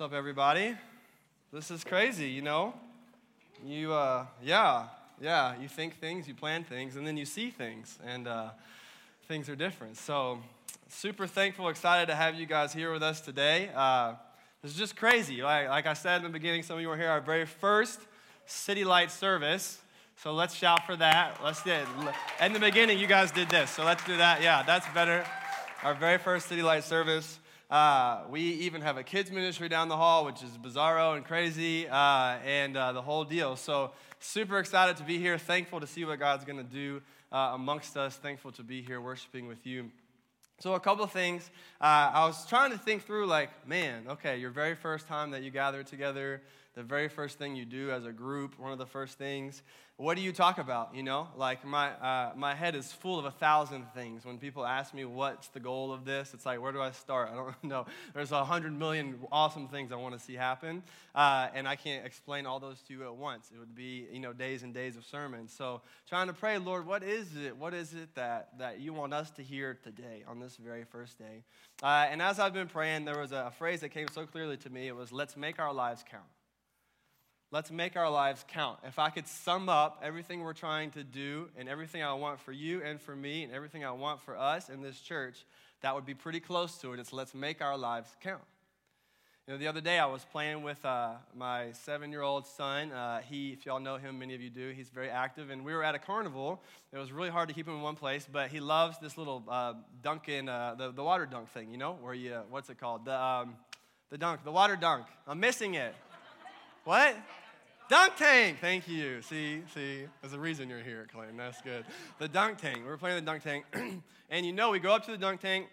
What's up, everybody? This is crazy, you know? You, uh, yeah, yeah, you think things, you plan things, and then you see things, and uh, things are different. So, super thankful, excited to have you guys here with us today. Uh, this is just crazy. Like, like I said in the beginning, some of you were here, our very first City Light service. So let's shout for that. Let's do it. In the beginning, you guys did this, so let's do that. Yeah, that's better. Our very first City Light service. Uh, we even have a kids ministry down the hall, which is bizarro and crazy, uh, and uh, the whole deal. So, super excited to be here. Thankful to see what God's going to do uh, amongst us. Thankful to be here worshiping with you. So, a couple of things. Uh, I was trying to think through, like, man, okay, your very first time that you gather together, the very first thing you do as a group, one of the first things what do you talk about? You know, like my, uh, my head is full of a thousand things. When people ask me what's the goal of this, it's like, where do I start? I don't know. There's a hundred million awesome things I want to see happen, uh, and I can't explain all those to you at once. It would be, you know, days and days of sermons. So trying to pray, Lord, what is it? What is it that, that you want us to hear today on this very first day? Uh, and as I've been praying, there was a phrase that came so clearly to me. It was, let's make our lives count. Let's make our lives count. If I could sum up everything we're trying to do and everything I want for you and for me and everything I want for us in this church, that would be pretty close to it. It's let's make our lives count. You know, the other day I was playing with uh, my seven year old son. Uh, he, if y'all know him, many of you do, he's very active. And we were at a carnival. It was really hard to keep him in one place, but he loves this little uh, Dunkin', uh, the, the water dunk thing, you know, where you, what's it called? The, um, the dunk, the water dunk. I'm missing it. What? Dunk tank. Thank you. See, see, there's a reason you're here, Clayton. That's good. The dunk tank. We were playing the dunk tank, and you know, we go up to the dunk tank,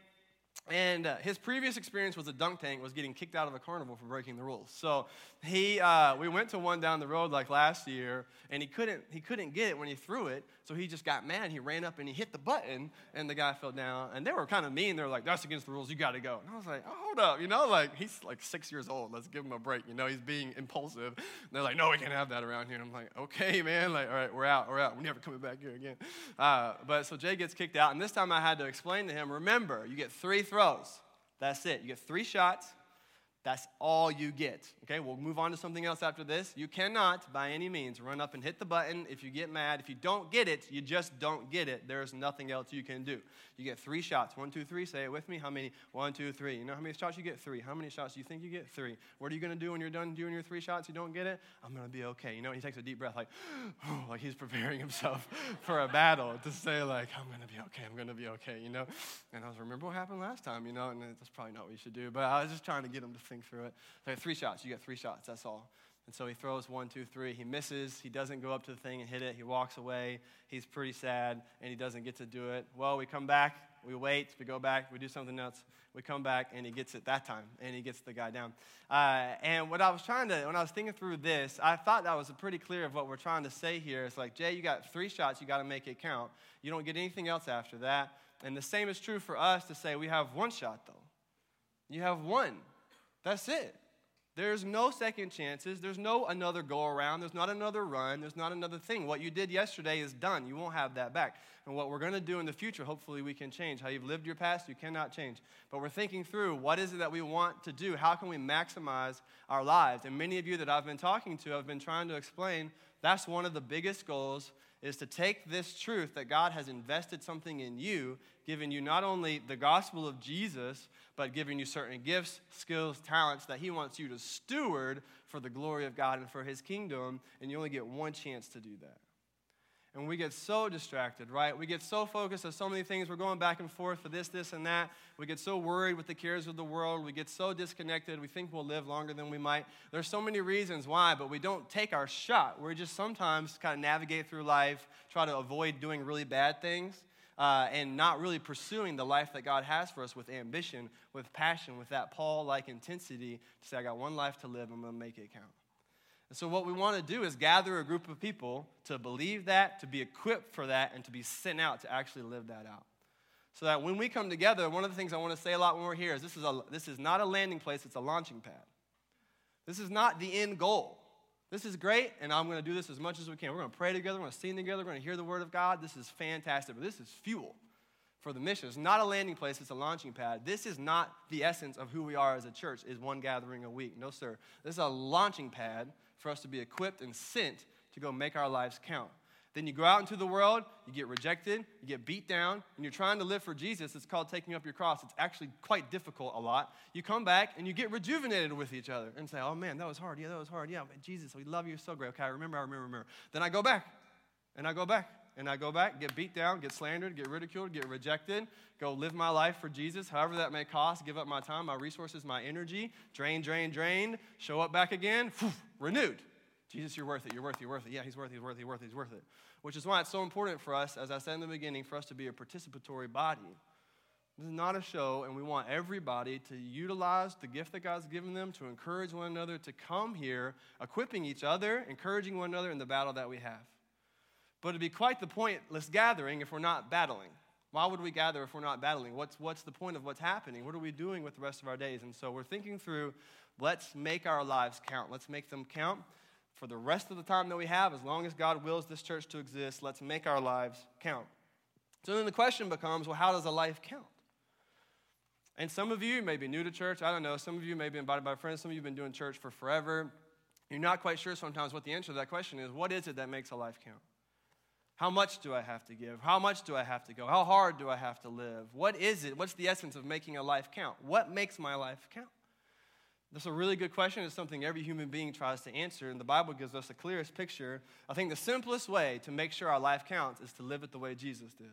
and uh, his previous experience with a dunk tank was getting kicked out of a carnival for breaking the rules. So he, uh, we went to one down the road like last year, and he couldn't, he couldn't get it when he threw it. So he just got mad. He ran up and he hit the button, and the guy fell down. And they were kind of mean. They were like, "That's against the rules. You got to go." And I was like, "Oh, hold up, you know, like he's like six years old. Let's give him a break. You know, he's being impulsive." And they're like, "No, we can't have that around here." And I'm like, "Okay, man. Like, all right, we're out. We're out. We're never coming back here again." Uh, but so Jay gets kicked out, and this time I had to explain to him, "Remember, you get three throws." That's it. You get three shots. That's all you get. Okay, we'll move on to something else after this. You cannot, by any means, run up and hit the button if you get mad. If you don't get it, you just don't get it. There's nothing else you can do. You get three shots. One, two, three. Say it with me. How many? One, two, three. You know how many shots you get? Three. How many shots do you think you get? Three. What are you going to do when you're done doing your three shots? You don't get it? I'm going to be okay. You know, he takes a deep breath, like, like he's preparing himself for a battle to say, like, I'm going to be okay. I'm going to be okay, you know? And I was, remember what happened last time, you know? And that's probably not what you should do. But I was just trying to get him to think through it. Like, three shots. You get three shots. That's all. And so he throws one, two, three. He misses. He doesn't go up to the thing and hit it. He walks away. He's pretty sad, and he doesn't get to do it. Well, we come back. We wait. We go back. We do something else. We come back, and he gets it that time, and he gets the guy down. Uh, and what I was trying to, when I was thinking through this, I thought that was pretty clear of what we're trying to say here. It's like, Jay, you got three shots. You got to make it count. You don't get anything else after that. And the same is true for us to say we have one shot, though. You have one. That's it. There's no second chances. There's no another go around. There's not another run. There's not another thing. What you did yesterday is done. You won't have that back. And what we're going to do in the future, hopefully, we can change. How you've lived your past, you cannot change. But we're thinking through what is it that we want to do? How can we maximize our lives? And many of you that I've been talking to have been trying to explain that's one of the biggest goals is to take this truth that God has invested something in you, giving you not only the gospel of Jesus, but giving you certain gifts, skills, talents that He wants you to steward for the glory of God and for His kingdom, and you only get one chance to do that. And we get so distracted, right? We get so focused on so many things. We're going back and forth for this, this, and that. We get so worried with the cares of the world. We get so disconnected. We think we'll live longer than we might. There's so many reasons why, but we don't take our shot. We just sometimes kind of navigate through life, try to avoid doing really bad things. Uh, and not really pursuing the life that God has for us with ambition, with passion, with that Paul like intensity to say, I got one life to live, I'm gonna make it count. And so, what we want to do is gather a group of people to believe that, to be equipped for that, and to be sent out to actually live that out. So that when we come together, one of the things I want to say a lot when we're here is this is, a, this is not a landing place, it's a launching pad. This is not the end goal. This is great, and I'm going to do this as much as we can. We're going to pray together, we're going to sing together, we're going to hear the word of God. This is fantastic, but this is fuel. for the mission. It's not a landing place, it's a launching pad. This is not the essence of who we are as a church, is one gathering a week. No, sir. This is a launching pad for us to be equipped and sent to go make our lives count. Then you go out into the world, you get rejected, you get beat down, and you're trying to live for Jesus. It's called taking up your cross. It's actually quite difficult a lot. You come back and you get rejuvenated with each other and say, Oh man, that was hard. Yeah, that was hard. Yeah, man, Jesus, we love you so great. Okay, I remember, I remember, remember. Then I go back and I go back and I go back, get beat down, get slandered, get ridiculed, get rejected, go live my life for Jesus, however that may cost, give up my time, my resources, my energy, drain, drain, drain, show up back again, whew, renewed. Jesus, you're worth it, you're worth it, you're worth it. Yeah, he's worth it, he's worth it, he's worth it, he's worth it which is why it's so important for us, as I said in the beginning, for us to be a participatory body. This is not a show, and we want everybody to utilize the gift that God's given them to encourage one another to come here, equipping each other, encouraging one another in the battle that we have. But it'd be quite the pointless gathering if we're not battling. Why would we gather if we're not battling? What's, what's the point of what's happening? What are we doing with the rest of our days? And so we're thinking through let's make our lives count. Let's make them count for the rest of the time that we have, as long as God wills this church to exist, let's make our lives count. So then the question becomes well, how does a life count? And some of you may be new to church. I don't know. Some of you may be invited by friends. Some of you have been doing church for forever. You're not quite sure sometimes what the answer to that question is. What is it that makes a life count? How much do I have to give? How much do I have to go? How hard do I have to live? What is it? What's the essence of making a life count? What makes my life count? That's a really good question. It's something every human being tries to answer, and the Bible gives us the clearest picture. I think the simplest way to make sure our life counts is to live it the way Jesus did.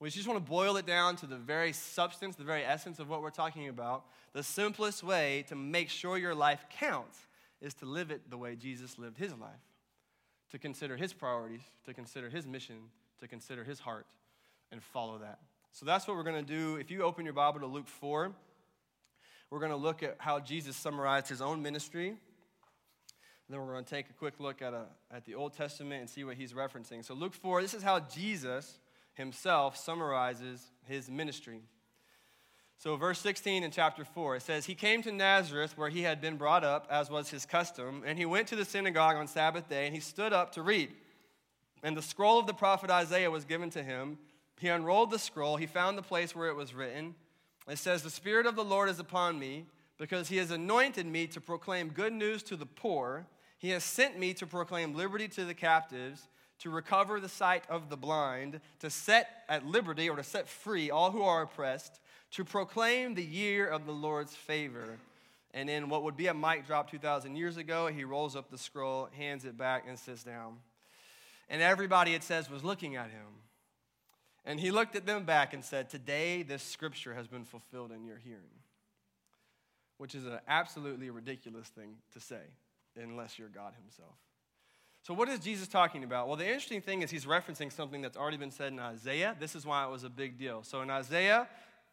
We just want to boil it down to the very substance, the very essence of what we're talking about. The simplest way to make sure your life counts is to live it the way Jesus lived his life, to consider his priorities, to consider his mission, to consider his heart, and follow that. So that's what we're going to do. If you open your Bible to Luke 4, we're going to look at how Jesus summarized his own ministry. Then we're going to take a quick look at, a, at the Old Testament and see what he's referencing. So, Luke 4, this is how Jesus himself summarizes his ministry. So, verse 16 in chapter 4, it says, He came to Nazareth where he had been brought up, as was his custom, and he went to the synagogue on Sabbath day, and he stood up to read. And the scroll of the prophet Isaiah was given to him. He unrolled the scroll, he found the place where it was written. It says, The Spirit of the Lord is upon me because he has anointed me to proclaim good news to the poor. He has sent me to proclaim liberty to the captives, to recover the sight of the blind, to set at liberty or to set free all who are oppressed, to proclaim the year of the Lord's favor. And in what would be a mic drop 2,000 years ago, he rolls up the scroll, hands it back, and sits down. And everybody, it says, was looking at him. And he looked at them back and said, Today this scripture has been fulfilled in your hearing. Which is an absolutely ridiculous thing to say, unless you're God Himself. So, what is Jesus talking about? Well, the interesting thing is he's referencing something that's already been said in Isaiah. This is why it was a big deal. So, in Isaiah,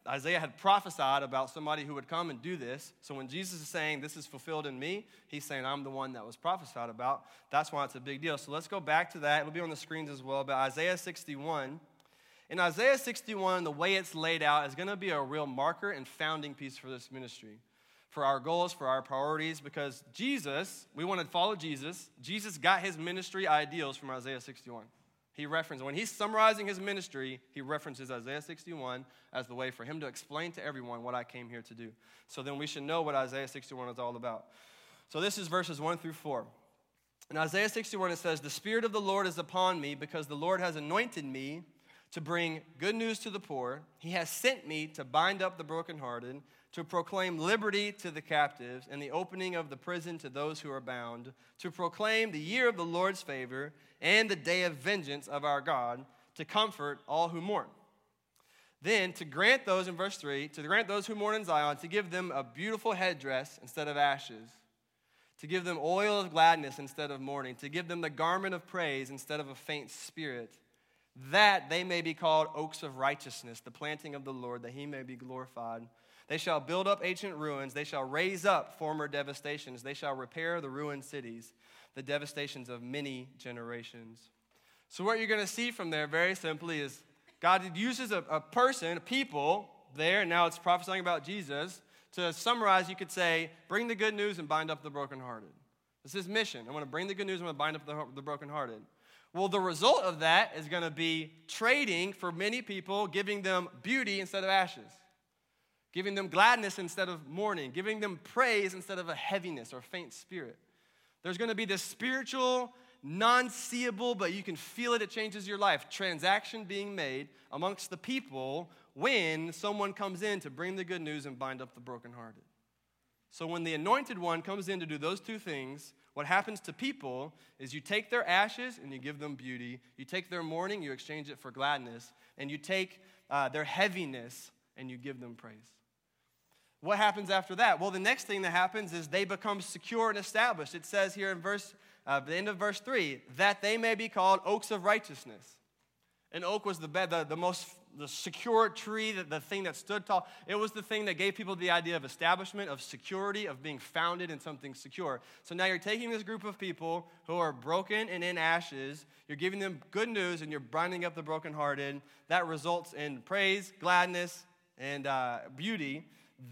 Isaiah had prophesied about somebody who would come and do this. So, when Jesus is saying, This is fulfilled in me, he's saying, I'm the one that was prophesied about. That's why it's a big deal. So, let's go back to that. It'll be on the screens as well. But Isaiah 61 in Isaiah 61, the way it's laid out is going to be a real marker and founding piece for this ministry, for our goals, for our priorities, because Jesus, we want to follow Jesus. Jesus got his ministry ideals from Isaiah 61. He referenced, when he's summarizing his ministry, he references Isaiah 61 as the way for him to explain to everyone what I came here to do. So then we should know what Isaiah 61 is all about. So this is verses 1 through 4. In Isaiah 61, it says, The Spirit of the Lord is upon me because the Lord has anointed me to bring good news to the poor. He has sent me to bind up the brokenhearted, to proclaim liberty to the captives, and the opening of the prison to those who are bound, to proclaim the year of the Lord's favor and the day of vengeance of our God, to comfort all who mourn. Then to grant those, in verse 3, to grant those who mourn in Zion, to give them a beautiful headdress instead of ashes, to give them oil of gladness instead of mourning, to give them the garment of praise instead of a faint spirit that they may be called oaks of righteousness, the planting of the Lord, that he may be glorified. They shall build up ancient ruins. They shall raise up former devastations. They shall repair the ruined cities, the devastations of many generations. So, what you're going to see from there, very simply, is God uses a, a person, a people there, now it's prophesying about Jesus. To summarize, you could say, bring the good news and bind up the brokenhearted. This is mission. I want to bring the good news, I want to bind up the, the brokenhearted. Well, the result of that is going to be trading for many people, giving them beauty instead of ashes, giving them gladness instead of mourning, giving them praise instead of a heaviness or faint spirit. There's going to be this spiritual, non seeable, but you can feel it, it changes your life, transaction being made amongst the people when someone comes in to bring the good news and bind up the brokenhearted. So when the anointed one comes in to do those two things, what happens to people is you take their ashes and you give them beauty. You take their mourning, you exchange it for gladness. And you take uh, their heaviness and you give them praise. What happens after that? Well, the next thing that happens is they become secure and established. It says here in verse, uh, the end of verse 3, that they may be called oaks of righteousness. An oak was the, bed, the, the most the secure tree, the, the thing that stood tall. It was the thing that gave people the idea of establishment, of security, of being founded in something secure. So now you're taking this group of people who are broken and in ashes, you're giving them good news, and you're binding up the brokenhearted. That results in praise, gladness, and uh, beauty.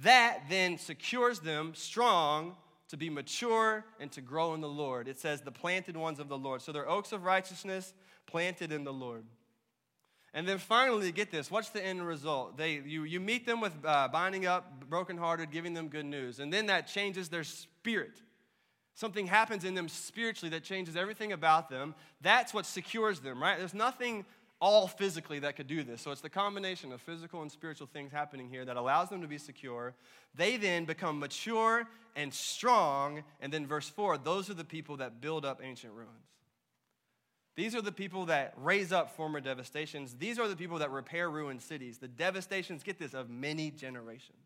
That then secures them strong to be mature and to grow in the Lord. It says, the planted ones of the Lord. So they're oaks of righteousness planted in the Lord. And then finally, get this what's the end result? They, you, you meet them with uh, binding up, brokenhearted, giving them good news. And then that changes their spirit. Something happens in them spiritually that changes everything about them. That's what secures them, right? There's nothing all physically that could do this. So it's the combination of physical and spiritual things happening here that allows them to be secure. They then become mature and strong. And then, verse 4 those are the people that build up ancient ruins. These are the people that raise up former devastations. These are the people that repair ruined cities. The devastations, get this, of many generations.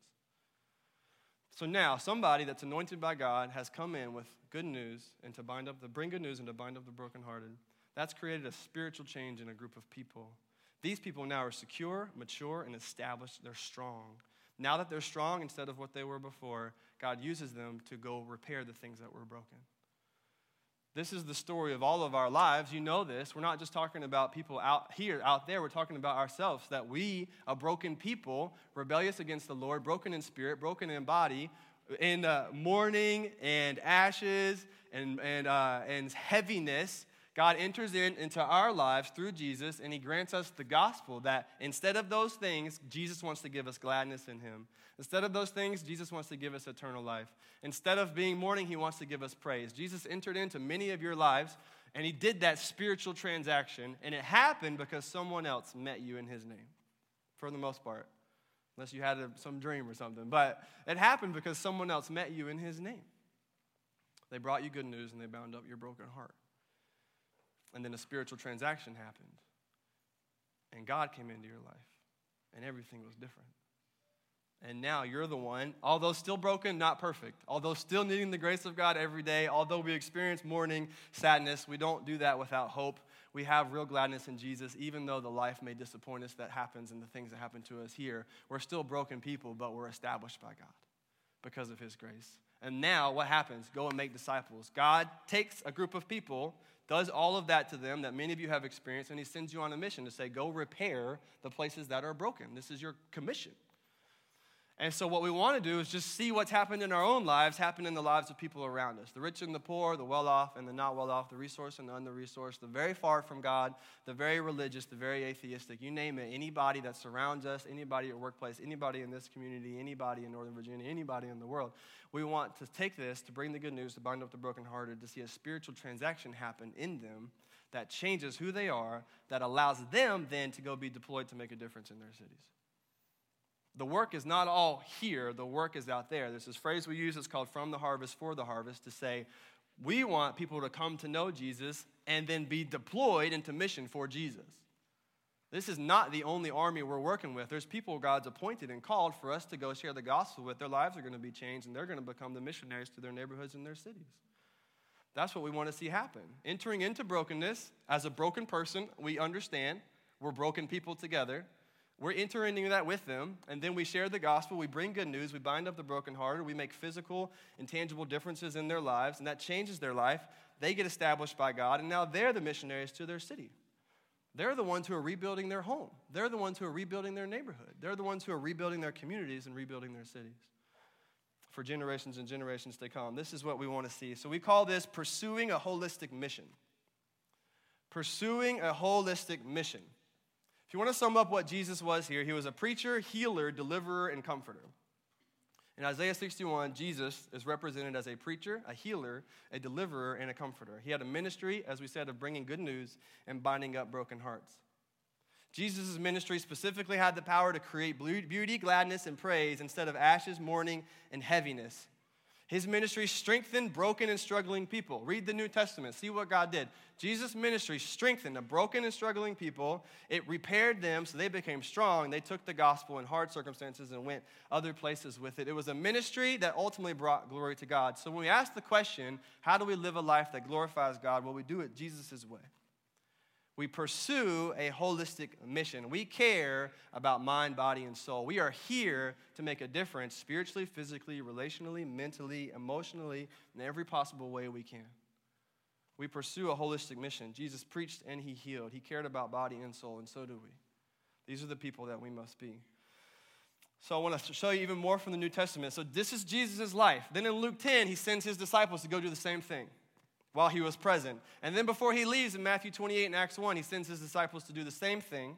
So now, somebody that's anointed by God has come in with good news and to bind up the bring good news and to bind up the brokenhearted. That's created a spiritual change in a group of people. These people now are secure, mature, and established. They're strong. Now that they're strong instead of what they were before, God uses them to go repair the things that were broken. This is the story of all of our lives. You know this. We're not just talking about people out here, out there. We're talking about ourselves that we, a broken people, rebellious against the Lord, broken in spirit, broken in body, in uh, mourning and ashes and, and, uh, and heaviness, God enters in into our lives through Jesus and he grants us the gospel that instead of those things, Jesus wants to give us gladness in him. Instead of those things, Jesus wants to give us eternal life. Instead of being mourning, he wants to give us praise. Jesus entered into many of your lives and he did that spiritual transaction and it happened because someone else met you in his name for the most part. Unless you had a, some dream or something. But it happened because someone else met you in his name. They brought you good news and they bound up your broken heart. And then a spiritual transaction happened. And God came into your life. And everything was different. And now you're the one, although still broken, not perfect. Although still needing the grace of God every day, although we experience mourning, sadness, we don't do that without hope. We have real gladness in Jesus, even though the life may disappoint us that happens and the things that happen to us here. We're still broken people, but we're established by God because of His grace. And now what happens? Go and make disciples. God takes a group of people does all of that to them that many of you have experienced, and he sends you on a mission to say, go repair the places that are broken. This is your commission. And so, what we want to do is just see what's happened in our own lives happen in the lives of people around us the rich and the poor, the well off and the not well off, the resource and the under resourced, the very far from God, the very religious, the very atheistic. You name it. Anybody that surrounds us, anybody at workplace, anybody in this community, anybody in Northern Virginia, anybody in the world. We want to take this to bring the good news, to bind up the brokenhearted, to see a spiritual transaction happen in them that changes who they are, that allows them then to go be deployed to make a difference in their cities the work is not all here, the work is out there. There's this phrase we use, it's called from the harvest for the harvest, to say we want people to come to know Jesus and then be deployed into mission for Jesus. This is not the only army we're working with. There's people God's appointed and called for us to go share the gospel with. Their lives are going to be changed and they're going to become the missionaries to their neighborhoods and their cities. That's what we want to see happen. Entering into brokenness as a broken person, we understand we're broken people together. We're entering into that with them, and then we share the gospel. We bring good news. We bind up the brokenhearted. We make physical and tangible differences in their lives, and that changes their life. They get established by God, and now they're the missionaries to their city. They're the ones who are rebuilding their home. They're the ones who are rebuilding their neighborhood. They're the ones who are rebuilding their communities and rebuilding their cities for generations and generations to come. This is what we want to see. So we call this pursuing a holistic mission. Pursuing a holistic mission. If you want to sum up what Jesus was here, he was a preacher, healer, deliverer, and comforter. In Isaiah 61, Jesus is represented as a preacher, a healer, a deliverer, and a comforter. He had a ministry, as we said, of bringing good news and binding up broken hearts. Jesus' ministry specifically had the power to create beauty, gladness, and praise instead of ashes, mourning, and heaviness. His ministry strengthened broken and struggling people. Read the New Testament, see what God did. Jesus' ministry strengthened a broken and struggling people. It repaired them so they became strong. They took the gospel in hard circumstances and went other places with it. It was a ministry that ultimately brought glory to God. So when we ask the question, how do we live a life that glorifies God? Well, we do it Jesus' way we pursue a holistic mission. We care about mind, body, and soul. We are here to make a difference spiritually, physically, relationally, mentally, emotionally, in every possible way we can. We pursue a holistic mission. Jesus preached and he healed. He cared about body and soul, and so do we. These are the people that we must be. So I want to show you even more from the New Testament. So this is Jesus' life. Then in Luke 10, he sends his disciples to go do the same thing while he was present. And then before he leaves in Matthew 28 and Acts 1, he sends his disciples to do the same thing.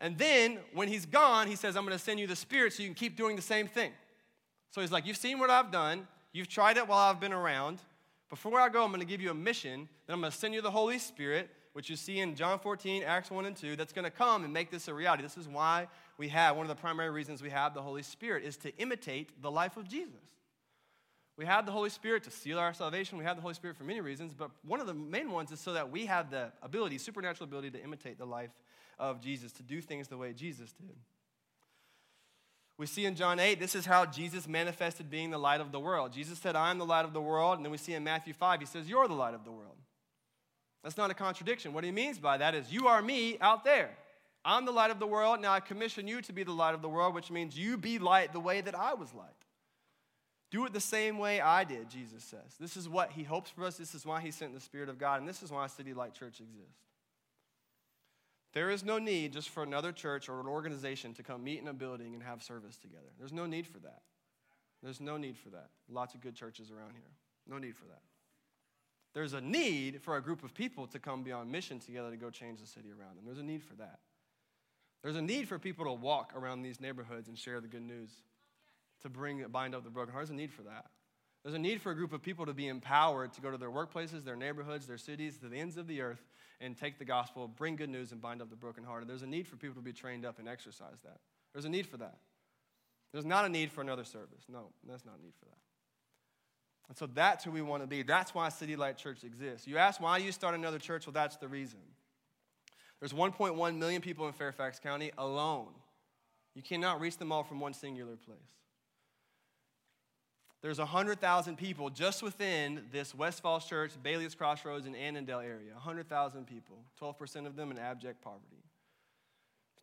And then when he's gone, he says, I'm going to send you the Spirit so you can keep doing the same thing. So he's like, You've seen what I've done, you've tried it while I've been around. Before I go, I'm going to give you a mission. Then I'm going to send you the Holy Spirit, which you see in John 14, Acts 1 and 2, that's going to come and make this a reality. This is why we have, one of the primary reasons we have the Holy Spirit is to imitate the life of Jesus. We have the Holy Spirit to seal our salvation. We have the Holy Spirit for many reasons, but one of the main ones is so that we have the ability, supernatural ability, to imitate the life of Jesus, to do things the way Jesus did. We see in John 8, this is how Jesus manifested being the light of the world. Jesus said, I am the light of the world. And then we see in Matthew 5, he says, You're the light of the world. That's not a contradiction. What he means by that is, You are me out there. I'm the light of the world. Now I commission you to be the light of the world, which means you be light the way that I was light. Do it the same way I did, Jesus says. This is what he hopes for us. This is why he sent the Spirit of God. And this is why City Light Church exists. There is no need just for another church or an organization to come meet in a building and have service together. There's no need for that. There's no need for that. Lots of good churches around here. No need for that. There's a need for a group of people to come be on mission together to go change the city around them. There's a need for that. There's a need for people to walk around these neighborhoods and share the good news to bring bind up the broken heart. There's a need for that. There's a need for a group of people to be empowered to go to their workplaces, their neighborhoods, their cities, to the ends of the earth, and take the gospel, bring good news, and bind up the broken heart. There's a need for people to be trained up and exercise that. There's a need for that. There's not a need for another service. No, there's not a need for that. And so that's who we want to be. That's why City Light Church exists. You ask why you start another church? Well, that's the reason. There's 1.1 million people in Fairfax County alone. You cannot reach them all from one singular place. There's 100,000 people just within this West Falls Church, Bailey's Crossroads, and Annandale area. 100,000 people, 12% of them in abject poverty.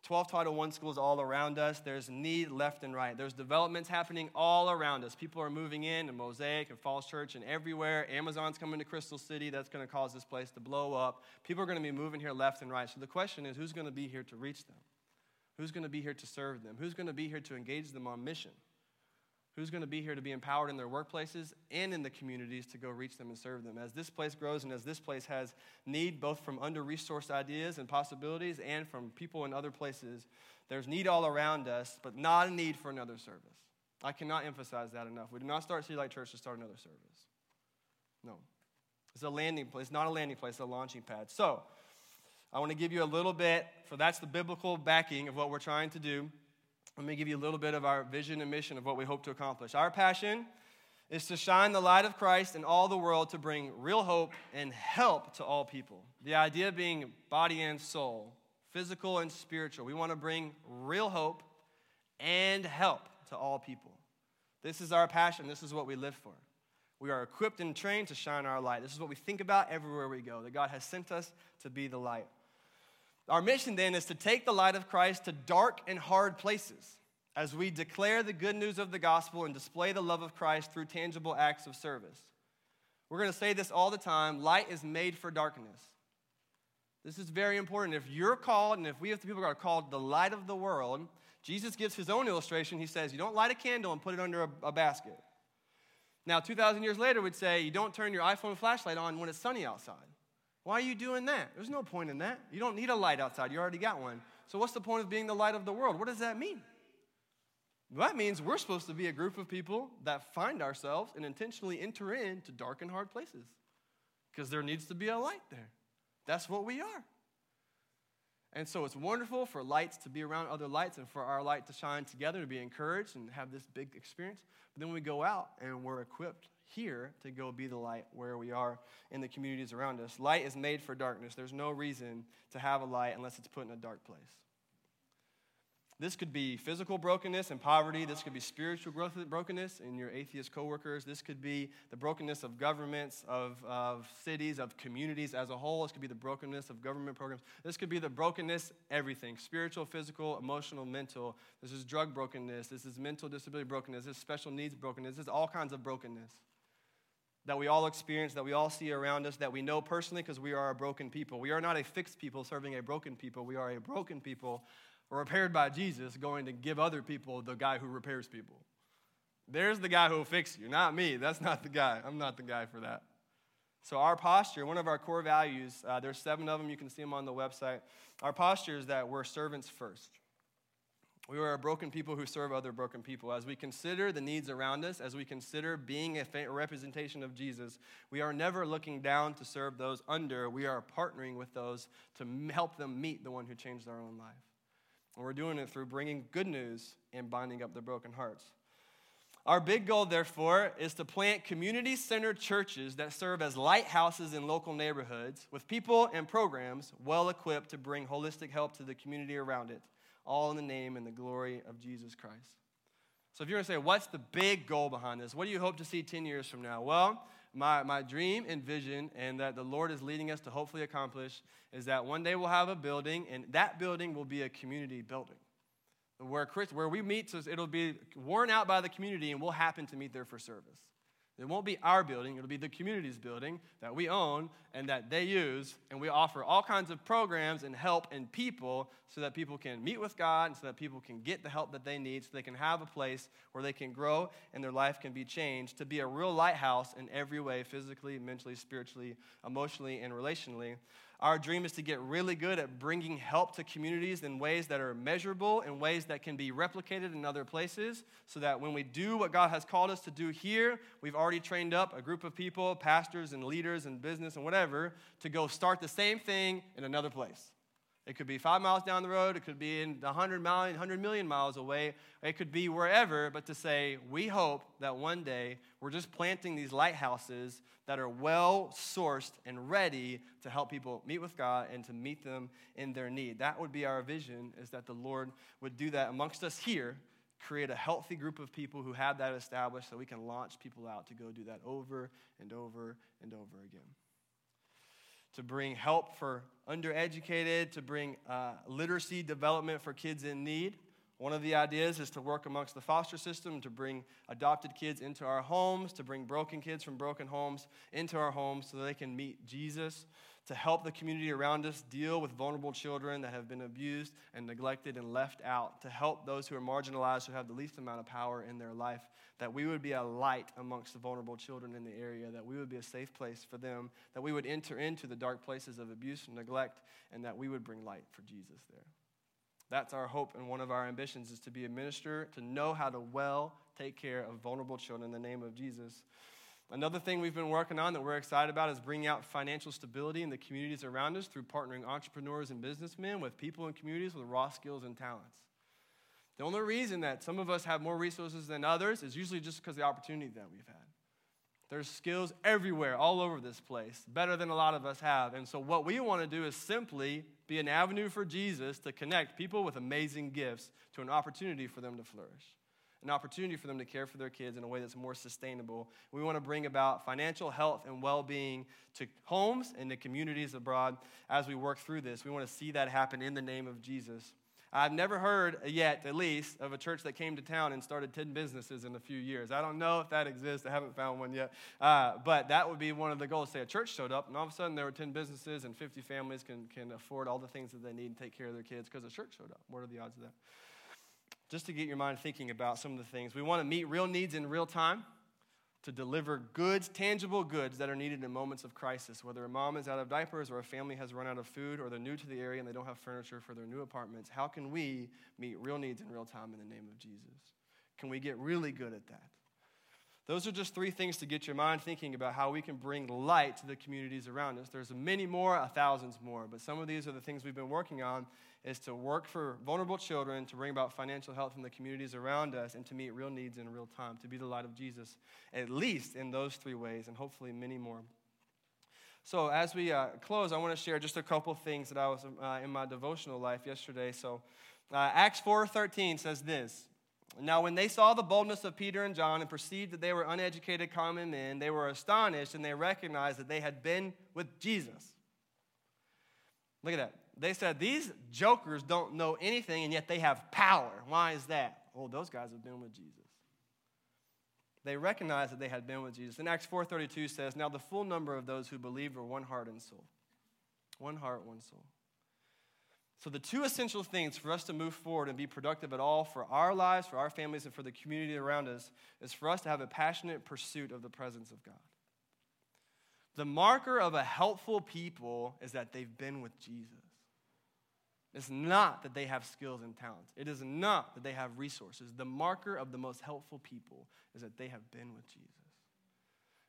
12 Title I schools all around us. There's need left and right. There's developments happening all around us. People are moving in to Mosaic and Falls Church and everywhere. Amazon's coming to Crystal City. That's going to cause this place to blow up. People are going to be moving here left and right. So the question is who's going to be here to reach them? Who's going to be here to serve them? Who's going to be here to engage them on mission? Who's going to be here to be empowered in their workplaces and in the communities to go reach them and serve them. As this place grows and as this place has need both from under resourced ideas and possibilities and from people in other places, there's need all around us, but not a need for another service. I cannot emphasize that enough. We do not start City Light Church to start another service. No. It's a landing place, it's not a landing place, it's a launching pad. So, I want to give you a little bit, for that's the biblical backing of what we're trying to do. Let me give you a little bit of our vision and mission of what we hope to accomplish. Our passion is to shine the light of Christ in all the world to bring real hope and help to all people. The idea being body and soul, physical and spiritual. We want to bring real hope and help to all people. This is our passion. This is what we live for. We are equipped and trained to shine our light. This is what we think about everywhere we go, that God has sent us to be the light. Our mission then is to take the light of Christ to dark and hard places as we declare the good news of the gospel and display the love of Christ through tangible acts of service. We're going to say this all the time light is made for darkness. This is very important. If you're called, and if we have the people are called the light of the world, Jesus gives his own illustration. He says, You don't light a candle and put it under a, a basket. Now, 2,000 years later, we'd say, You don't turn your iPhone flashlight on when it's sunny outside. Why are you doing that? There's no point in that. You don't need a light outside, you already got one. So, what's the point of being the light of the world? What does that mean? That means we're supposed to be a group of people that find ourselves and intentionally enter into dark and hard places because there needs to be a light there. That's what we are. And so it's wonderful for lights to be around other lights and for our light to shine together, to be encouraged and have this big experience. But then we go out and we're equipped here to go be the light where we are in the communities around us. Light is made for darkness. There's no reason to have a light unless it's put in a dark place. This could be physical brokenness and poverty. This could be spiritual growth, brokenness in your atheist coworkers. This could be the brokenness of governments, of, of cities, of communities as a whole. This could be the brokenness of government programs. This could be the brokenness, everything spiritual, physical, emotional, mental. This is drug brokenness. This is mental disability brokenness. This is special needs brokenness. This is all kinds of brokenness that we all experience, that we all see around us, that we know personally because we are a broken people. We are not a fixed people serving a broken people. We are a broken people repaired by Jesus going to give other people the guy who repairs people. There's the guy who will fix you, not me. That's not the guy. I'm not the guy for that. So, our posture, one of our core values, uh, there's seven of them. You can see them on the website. Our posture is that we're servants first. We are a broken people who serve other broken people. As we consider the needs around us, as we consider being a representation of Jesus, we are never looking down to serve those under. We are partnering with those to help them meet the one who changed their own life. And we're doing it through bringing good news and binding up the broken hearts. Our big goal, therefore, is to plant community centered churches that serve as lighthouses in local neighborhoods with people and programs well equipped to bring holistic help to the community around it, all in the name and the glory of Jesus Christ. So, if you're going to say, what's the big goal behind this? What do you hope to see 10 years from now? Well, my, my dream and vision, and that the Lord is leading us to hopefully accomplish, is that one day we'll have a building, and that building will be a community building. Where, Chris, where we meet, so it'll be worn out by the community, and we'll happen to meet there for service. It won't be our building, it'll be the community's building that we own and that they use. And we offer all kinds of programs and help and people so that people can meet with God and so that people can get the help that they need so they can have a place where they can grow and their life can be changed to be a real lighthouse in every way physically, mentally, spiritually, emotionally, and relationally. Our dream is to get really good at bringing help to communities in ways that are measurable, in ways that can be replicated in other places, so that when we do what God has called us to do here, we've already trained up a group of people, pastors and leaders and business and whatever, to go start the same thing in another place. It could be five miles down the road. It could be in 100, mile, 100 million miles away. It could be wherever, but to say, we hope that one day we're just planting these lighthouses that are well sourced and ready to help people meet with God and to meet them in their need. That would be our vision, is that the Lord would do that amongst us here, create a healthy group of people who have that established so we can launch people out to go do that over and over and over again to bring help for undereducated, to bring uh, literacy development for kids in need. One of the ideas is to work amongst the foster system, to bring adopted kids into our homes, to bring broken kids from broken homes into our homes so they can meet Jesus to help the community around us deal with vulnerable children that have been abused and neglected and left out, to help those who are marginalized who have the least amount of power in their life, that we would be a light amongst the vulnerable children in the area, that we would be a safe place for them, that we would enter into the dark places of abuse and neglect, and that we would bring light for Jesus there. That's our hope, and one of our ambitions is to be a minister, to know how to well take care of vulnerable children in the name of Jesus. Another thing we've been working on that we're excited about is bringing out financial stability in the communities around us through partnering entrepreneurs and businessmen with people in communities with raw skills and talents. The only reason that some of us have more resources than others is usually just because of the opportunity that we've had. There's skills everywhere, all over this place, better than a lot of us have. And so, what we want to do is simply be an avenue for Jesus to connect people with amazing gifts to an opportunity for them to flourish an opportunity for them to care for their kids in a way that's more sustainable. We want to bring about financial health and well being to homes and to communities abroad as we work through this. We want to see that happen in the name of Jesus. I've never heard yet, at least, of a church that came to town and started 10 businesses in a few years. I don't know if that exists. I haven't found one yet. Uh, but that would be one of the goals. Say a church showed up, and all of a sudden there were 10 businesses, and 50 families can, can afford all the things that they need and take care of their kids because a church showed up. What are the odds of that? Just to get your mind thinking about some of the things. We want to meet real needs in real time. to deliver goods, tangible goods that are needed in moments of crisis, whether a mom is out of diapers or a family has run out of food or they're new to the area and they don't have furniture for their new apartments. How can we meet real needs in real time in the name of Jesus? Can we get really good at that? Those are just three things to get your mind thinking about how we can bring light to the communities around us. There's many more, thousands more, but some of these are the things we've been working on is to work for vulnerable children, to bring about financial health in the communities around us, and to meet real needs in real time, to be the light of Jesus, at least in those three ways, and hopefully many more. So, as we uh, close, I want to share just a couple things that I was uh, in my devotional life yesterday. So, uh, Acts 4:13 says this. Now, when they saw the boldness of Peter and John and perceived that they were uneducated common men, they were astonished and they recognized that they had been with Jesus. Look at that they said, These jokers don't know anything, and yet they have power. Why is that? Well, those guys have been with Jesus. They recognized that they had been with Jesus. In Acts 4.32 says, Now the full number of those who believed were one heart and soul. One heart, one soul. So, the two essential things for us to move forward and be productive at all for our lives, for our families, and for the community around us is for us to have a passionate pursuit of the presence of God. The marker of a helpful people is that they've been with Jesus. It's not that they have skills and talents. It is not that they have resources. The marker of the most helpful people is that they have been with Jesus.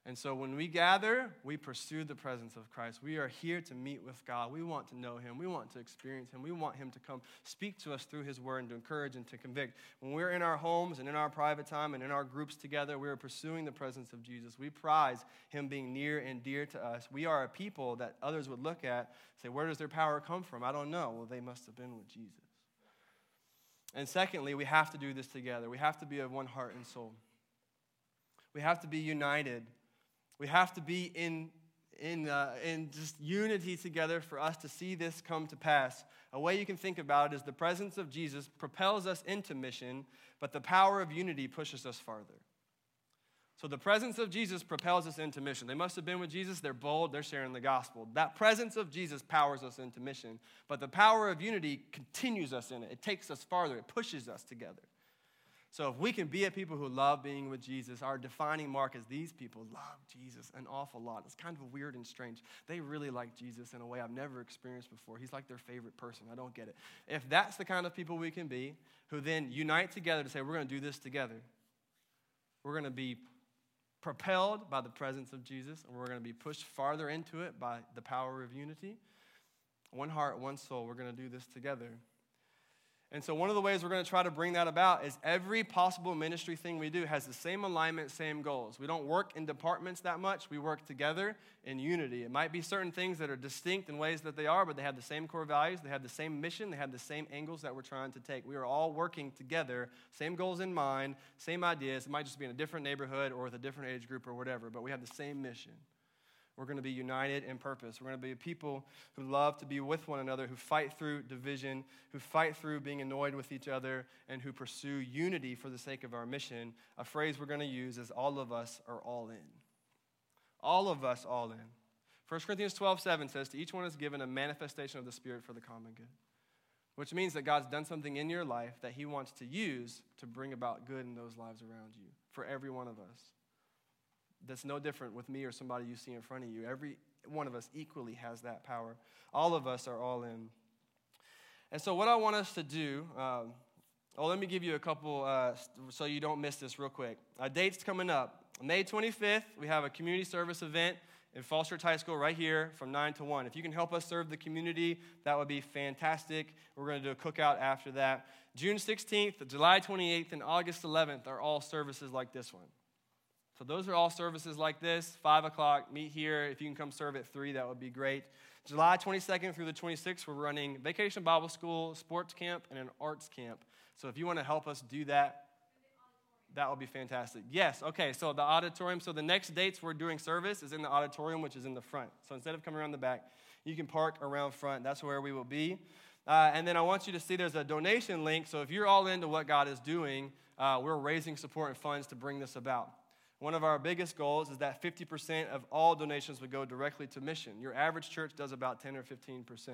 And so when we gather, we pursue the presence of Christ. We are here to meet with God. We want to know Him. We want to experience Him. We want Him to come speak to us through His Word and to encourage and to convict. When we're in our homes and in our private time and in our groups together, we are pursuing the presence of Jesus. We prize Him being near and dear to us. We are a people that others would look at, say, Where does their power come from? I don't know. Well, they must have been with Jesus. And secondly, we have to do this together. We have to be of one heart and soul. We have to be united we have to be in, in, uh, in just unity together for us to see this come to pass. A way you can think about it is the presence of Jesus propels us into mission, but the power of unity pushes us farther. So the presence of Jesus propels us into mission. They must have been with Jesus. They're bold. They're sharing the gospel. That presence of Jesus powers us into mission. But the power of unity continues us in it. It takes us farther. It pushes us together. So if we can be a people who love being with Jesus, our defining mark is these people love Jesus an awful lot. It's kind of weird and strange. They really like Jesus in a way I've never experienced before. He's like their favorite person. I don't get it. If that's the kind of people we can be, who then unite together to say, we're going to do this together, we're going to be propelled by the presence of Jesus, and we're going to be pushed farther into it by the power of unity. One heart, one soul. We're going to do this together. And so, one of the ways we're going to try to bring that about is every possible ministry thing we do has the same alignment, same goals. We don't work in departments that much, we work together in unity. It might be certain things that are distinct in ways that they are, but they have the same core values, they have the same mission, they have the same angles that we're trying to take. We are all working together, same goals in mind, same ideas. It might just be in a different neighborhood or with a different age group or whatever, but we have the same mission. We're going to be united in purpose. We're going to be a people who love to be with one another, who fight through division, who fight through being annoyed with each other, and who pursue unity for the sake of our mission. A phrase we're going to use is all of us are all in. All of us all in. 1 Corinthians 12, 7 says, To each one is given a manifestation of the Spirit for the common good, which means that God's done something in your life that He wants to use to bring about good in those lives around you, for every one of us that's no different with me or somebody you see in front of you. Every one of us equally has that power. All of us are all in. And so, what I want us to do, um, oh, let me give you a couple uh, so you don't miss this real quick. A date's coming up. May 25th, we have a community service event in Falls Church High School right here from 9 to 1. If you can help us serve the community, that would be fantastic. We're going to do a cookout after that. June 16th, July 28th, and August 11th are all services like this one. So those are all services like this. Five o'clock, meet here. If you can come serve at three, that would be great. July 22nd through the 26th, we're running Vacation Bible School, sports camp, and an arts camp. So if you want to help us do that, that would be fantastic. Yes, okay, so the auditorium. So the next dates we're doing service is in the auditorium, which is in the front. So instead of coming around the back, you can park around front. That's where we will be. Uh, and then I want you to see there's a donation link. So if you're all into what God is doing, uh, we're raising support and funds to bring this about. One of our biggest goals is that 50% of all donations would go directly to mission. Your average church does about 10 or 15%.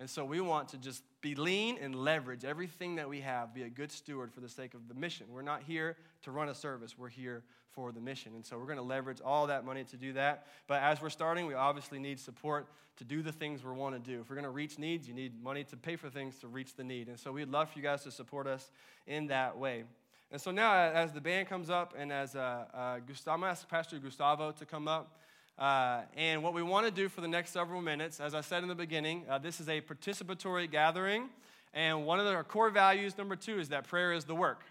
And so we want to just be lean and leverage everything that we have, be a good steward for the sake of the mission. We're not here to run a service, we're here for the mission. And so we're going to leverage all that money to do that. But as we're starting, we obviously need support to do the things we want to do. If we're going to reach needs, you need money to pay for things to reach the need. And so we'd love for you guys to support us in that way. And so now, as the band comes up, and as uh, uh, Gustavo, I'm going to ask Pastor Gustavo to come up. Uh, and what we want to do for the next several minutes, as I said in the beginning, uh, this is a participatory gathering. And one of our core values, number two, is that prayer is the work.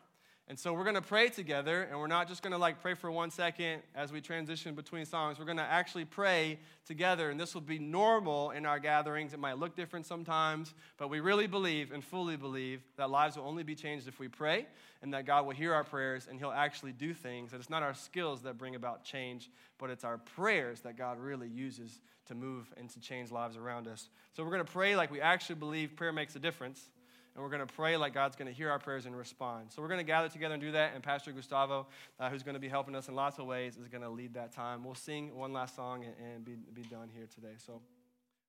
And so we're going to pray together, and we're not just going to like pray for one second as we transition between songs. We're going to actually pray together, and this will be normal in our gatherings. It might look different sometimes, but we really believe and fully believe that lives will only be changed if we pray, and that God will hear our prayers and He'll actually do things. That it's not our skills that bring about change, but it's our prayers that God really uses to move and to change lives around us. So we're going to pray like we actually believe prayer makes a difference and we're going to pray like God's going to hear our prayers and respond. So we're going to gather together and do that. And Pastor Gustavo, uh, who's going to be helping us in lots of ways, is going to lead that time. We'll sing one last song and, and be, be done here today. So.